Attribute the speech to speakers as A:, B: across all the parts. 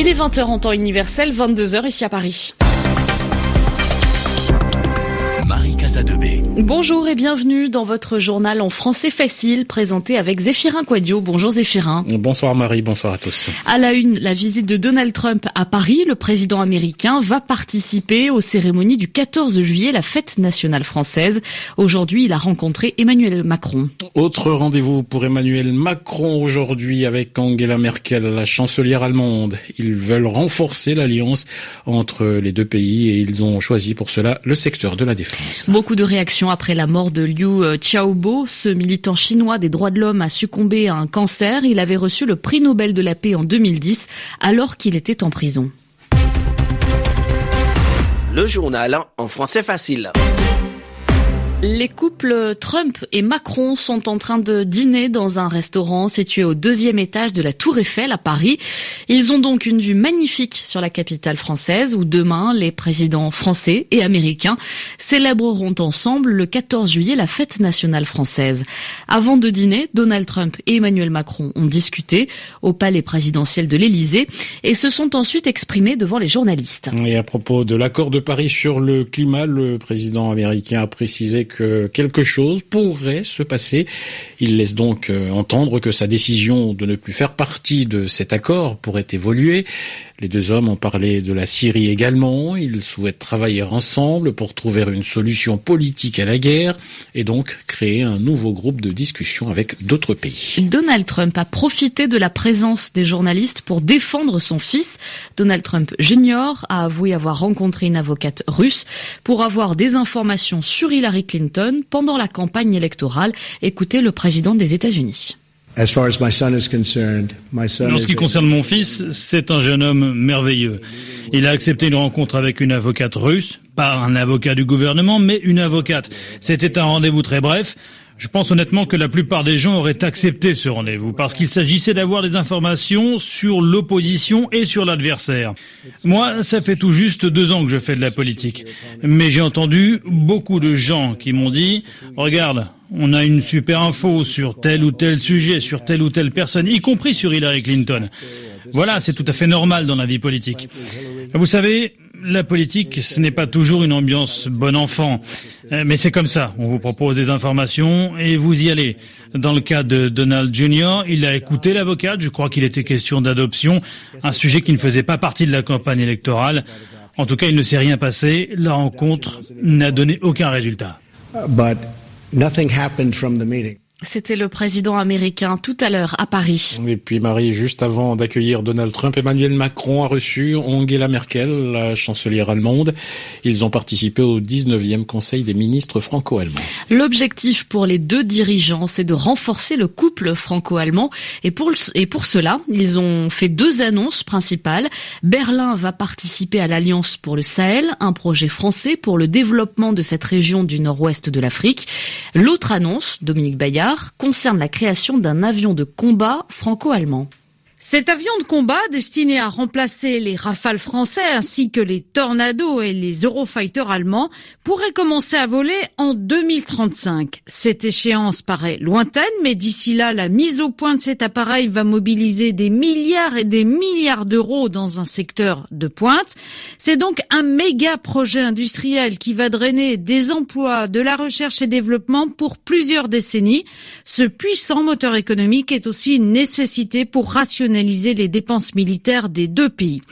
A: Il est 20h en temps universel, 22h ici à Paris.
B: Marie Casadebé.
A: Bonjour et bienvenue dans votre journal en français facile présenté avec Zéphirin Quadio. Bonjour Zéphirin.
C: Bonsoir Marie, bonsoir à tous.
A: À la une, la visite de Donald Trump à Paris. Le président américain va participer aux cérémonies du 14 juillet, la fête nationale française. Aujourd'hui, il a rencontré Emmanuel Macron.
C: Autre rendez-vous pour Emmanuel Macron aujourd'hui avec Angela Merkel, la chancelière allemande. Ils veulent renforcer l'alliance entre les deux pays et ils ont choisi pour cela le secteur de la défense.
A: Beaucoup de réactions après la mort de Liu Xiaobo. Ce militant chinois des droits de l'homme a succombé à un cancer. Il avait reçu le prix Nobel de la paix en 2010 alors qu'il était en prison.
D: Le journal en français facile.
A: Les couples Trump et Macron sont en train de dîner dans un restaurant situé au deuxième étage de la Tour Eiffel à Paris. Ils ont donc une vue magnifique sur la capitale française où demain les présidents français et américains célébreront ensemble le 14 juillet la fête nationale française. Avant de dîner, Donald Trump et Emmanuel Macron ont discuté au palais présidentiel de l'Élysée et se sont ensuite exprimés devant les journalistes.
C: Et à propos de l'accord de Paris sur le climat, le président américain a précisé que quelque chose pourrait se passer. Il laisse donc euh, entendre que sa décision de ne plus faire partie de cet accord pourrait évoluer. Les deux hommes ont parlé de la Syrie également. Ils souhaitent travailler ensemble pour trouver une solution politique à la guerre et donc créer un nouveau groupe de discussion avec d'autres pays.
A: Donald Trump a profité de la présence des journalistes pour défendre son fils. Donald Trump Jr. a avoué avoir rencontré une avocate russe pour avoir des informations sur Hillary Clinton pendant la campagne électorale. Écoutez le président des États-Unis.
E: En ce
F: qui concerne mon fils, c'est un jeune homme merveilleux. Il a accepté une rencontre avec une avocate russe, pas un avocat du gouvernement, mais une avocate. C'était un rendez-vous très bref. Je pense honnêtement que la plupart des gens auraient accepté ce rendez-vous parce qu'il s'agissait d'avoir des informations sur l'opposition et sur l'adversaire. Moi, ça fait tout juste deux ans que je fais de la politique. Mais j'ai entendu beaucoup de gens qui m'ont dit, regarde, on a une super info sur tel ou tel sujet, sur telle ou telle personne, y compris sur Hillary Clinton. Voilà, c'est tout à fait normal dans la vie politique. Vous savez, la politique, ce n'est pas toujours une ambiance bon enfant. Mais c'est comme ça. On vous propose des informations et vous y allez. Dans le cas de Donald Jr., il a écouté l'avocate. Je crois qu'il était question d'adoption, un sujet qui ne faisait pas partie de la campagne électorale. En tout cas, il ne s'est rien passé. La rencontre n'a donné aucun résultat.
A: C'était le président américain tout à l'heure à Paris.
C: Et puis Marie, juste avant d'accueillir Donald Trump, Emmanuel Macron a reçu Angela Merkel, la chancelière allemande. Ils ont participé au 19e Conseil des ministres franco-allemands.
A: L'objectif pour les deux dirigeants, c'est de renforcer le couple franco-allemand. Et pour, et pour cela, ils ont fait deux annonces principales. Berlin va participer à l'Alliance pour le Sahel, un projet français pour le développement de cette région du nord-ouest de l'Afrique. L'autre annonce, Dominique Bayard, concerne la création d'un avion de combat franco-allemand.
G: Cet avion de combat destiné à remplacer les Rafales français ainsi que les Tornado et les Eurofighter allemands pourrait commencer à voler en 2035. Cette échéance paraît lointaine, mais d'ici là, la mise au point de cet appareil va mobiliser des milliards et des milliards d'euros dans un secteur de pointe. C'est donc un méga projet industriel qui va drainer des emplois, de la recherche et développement pour plusieurs décennies. Ce puissant moteur économique est aussi une nécessité pour les dépenses militaires des deux pays.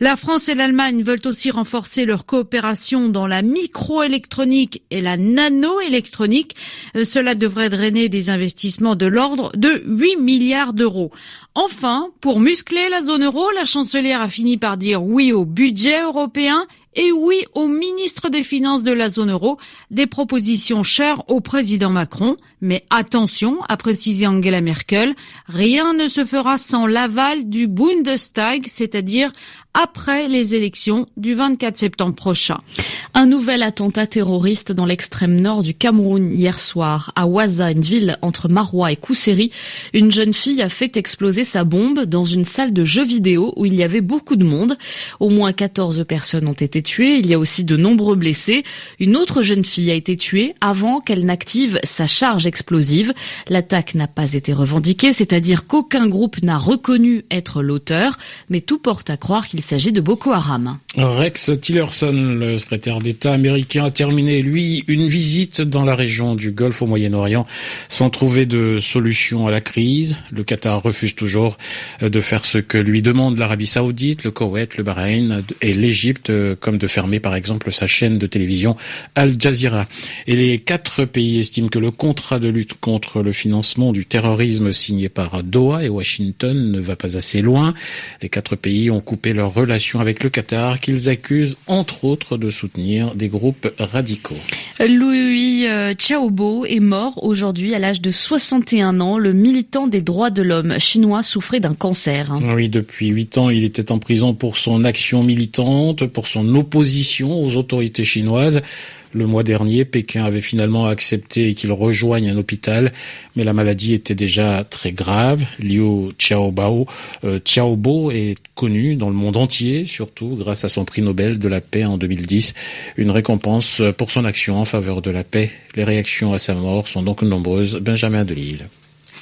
G: La France et l'Allemagne veulent aussi renforcer leur coopération dans la microélectronique et la nanoélectronique. Euh, cela devrait drainer des investissements de l'ordre de 8 milliards d'euros. Enfin, pour muscler la zone euro, la chancelière a fini par dire oui au budget européen et oui au ministre des Finances de la zone euro, des propositions chères au président Macron. Mais attention, a précisé Angela Merkel, rien ne se fera sans l'aval du Bundestag, c'est-à-dire après les élections du 24 septembre prochain.
A: Un nouvel attentat terroriste dans l'extrême nord du Cameroun hier soir. À Ouaza, une ville entre Maroua et Kousséri, une jeune fille a fait exploser sa bombe dans une salle de jeux vidéo où il y avait beaucoup de monde. Au moins 14 personnes ont été tuées. Il y a aussi de nombreux blessés. Une autre jeune fille a été tuée avant qu'elle n'active sa charge explosive. L'attaque n'a pas été revendiquée, c'est-à-dire qu'aucun groupe n'a reconnu être l'auteur, mais tout porte à croire qu'il s'agit de Boko Haram.
C: Rex Tillerson, le secrétaire d'État américain, a terminé, lui, une visite dans la région du Golfe au Moyen-Orient sans trouver de solution à la crise. Le Qatar refuse toujours de faire ce que lui demande l'Arabie saoudite, le Koweït, le Bahreïn et l'Égypte, comme de fermer par exemple sa chaîne de télévision Al Jazeera. Et les quatre pays estiment que le contrat de lutte contre le financement du terrorisme signé par Doha et Washington ne va pas assez loin. Les quatre pays ont coupé leurs relations avec le Qatar qu'ils accusent entre autres de soutenir des groupes radicaux.
A: Louis euh, Xiaobo est mort aujourd'hui à l'âge de 61 ans. Le militant des droits de l'homme chinois souffrait d'un cancer.
C: Oui, depuis huit ans, il était en prison pour son action militante, pour son opposition aux autorités chinoises. Le mois dernier, Pékin avait finalement accepté qu'il rejoigne un hôpital, mais la maladie était déjà très grave. Liu Xiaobo, euh, Xiaobo est connu dans le monde entier, surtout grâce à son prix Nobel de la paix en 2010, une récompense pour son action en faveur de la paix. Les réactions à sa mort sont donc nombreuses. Benjamin Delille.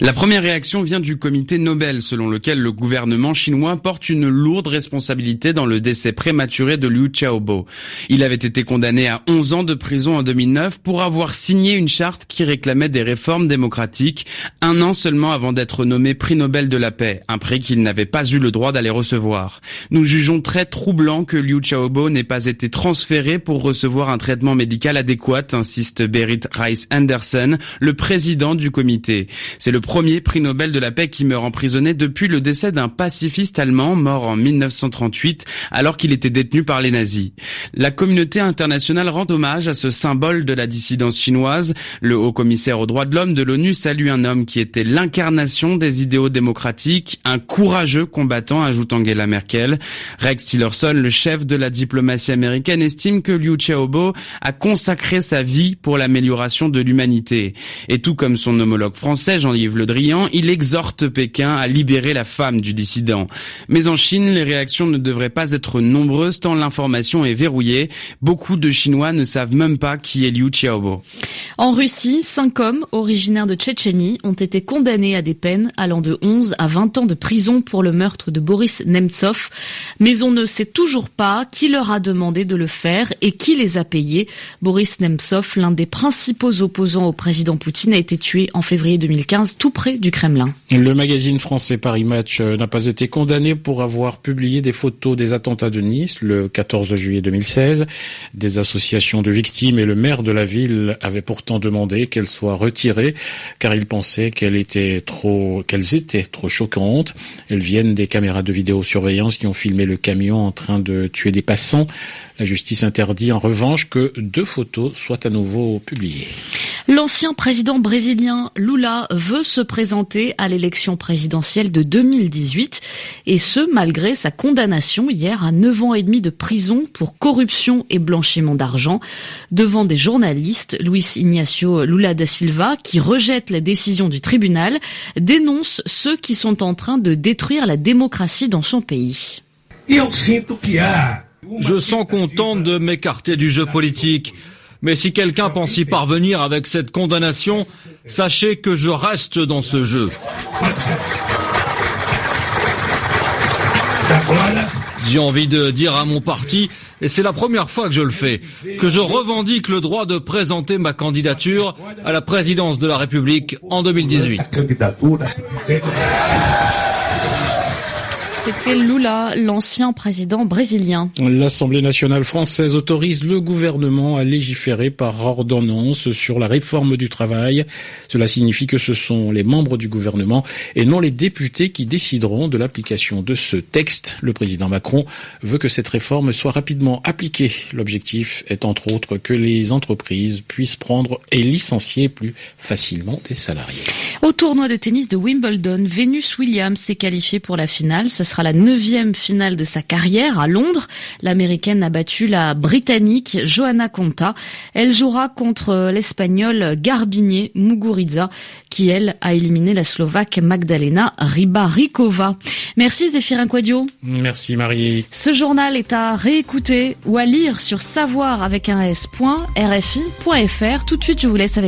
H: La première réaction vient du comité Nobel, selon lequel le gouvernement chinois porte une lourde responsabilité dans le décès prématuré de Liu Xiaobo. Il avait été condamné à 11 ans de prison en 2009 pour avoir signé une charte qui réclamait des réformes démocratiques, un an seulement avant d'être nommé prix Nobel de la paix, un prix qu'il n'avait pas eu le droit d'aller recevoir. Nous jugeons très troublant que Liu Xiaobo n'ait pas été transféré pour recevoir un traitement médical adéquat, insiste Berit Rice Anderson, le président du comité. C'est le premier prix Nobel de la paix qui meurt emprisonné depuis le décès d'un pacifiste allemand mort en 1938 alors qu'il était détenu par les nazis. La communauté internationale rend hommage à ce symbole de la dissidence chinoise. Le haut commissaire aux droits de l'homme de l'ONU salue un homme qui était l'incarnation des idéaux démocratiques, un courageux combattant, ajoute Angela Merkel. Rex Tillerson, le chef de la diplomatie américaine, estime que Liu Xiaobo a consacré sa vie pour l'amélioration de l'humanité. Et tout comme son homologue français, Jean-Yves le Drian, il exhorte Pékin à libérer la femme du dissident. Mais en Chine, les réactions ne devraient pas être nombreuses tant l'information est verrouillée. Beaucoup de Chinois ne savent même pas qui est Liu Xiaobo.
A: En Russie, cinq hommes originaires de Tchétchénie ont été condamnés à des peines allant de 11 à 20 ans de prison pour le meurtre de Boris Nemtsov. Mais on ne sait toujours pas qui leur a demandé de le faire et qui les a payés. Boris Nemtsov, l'un des principaux opposants au président Poutine, a été tué en février 2015 tout
C: Le magazine français Paris Match euh, n'a pas été condamné pour avoir publié des photos des attentats de Nice le 14 juillet 2016. Des associations de victimes et le maire de la ville avaient pourtant demandé qu'elles soient retirées car ils pensaient qu'elles étaient trop, qu'elles étaient trop choquantes. Elles viennent des caméras de vidéosurveillance qui ont filmé le camion en train de tuer des passants. La justice interdit en revanche que deux photos soient à nouveau publiées.
A: L'ancien président brésilien Lula veut se présenter à l'élection présidentielle de 2018 et ce malgré sa condamnation hier à 9 ans et demi de prison pour corruption et blanchiment d'argent. Devant des journalistes, Luis Ignacio Lula da Silva, qui rejette la décision du tribunal, dénonce ceux qui sont en train de détruire la démocratie dans son pays.
I: Je sens content de m'écarter du jeu politique. Mais si quelqu'un pense y parvenir avec cette condamnation, sachez que je reste dans ce jeu. J'ai envie de dire à mon parti, et c'est la première fois que je le fais, que je revendique le droit de présenter ma candidature à la présidence de la République en 2018.
A: C'était Lula, l'ancien président brésilien.
C: L'Assemblée nationale française autorise le gouvernement à légiférer par ordonnance sur la réforme du travail. Cela signifie que ce sont les membres du gouvernement et non les députés qui décideront de l'application de ce texte. Le président Macron veut que cette réforme soit rapidement appliquée. L'objectif est entre autres que les entreprises puissent prendre et licencier plus facilement des salariés.
A: Au tournoi de tennis de Wimbledon, Venus Williams s'est qualifiée pour la finale. Ce sera la neuvième finale de sa carrière à Londres. L'américaine a battu la britannique Johanna Conta. Elle jouera contre l'espagnole Garbinier Muguruza, qui elle a éliminé la slovaque Magdalena Rybarikova. Merci Zéphirin Quadio.
C: Merci Marie.
A: Ce journal est à réécouter ou à lire sur savoir avec un s.rfi.fr. Tout de suite, je vous laisse avec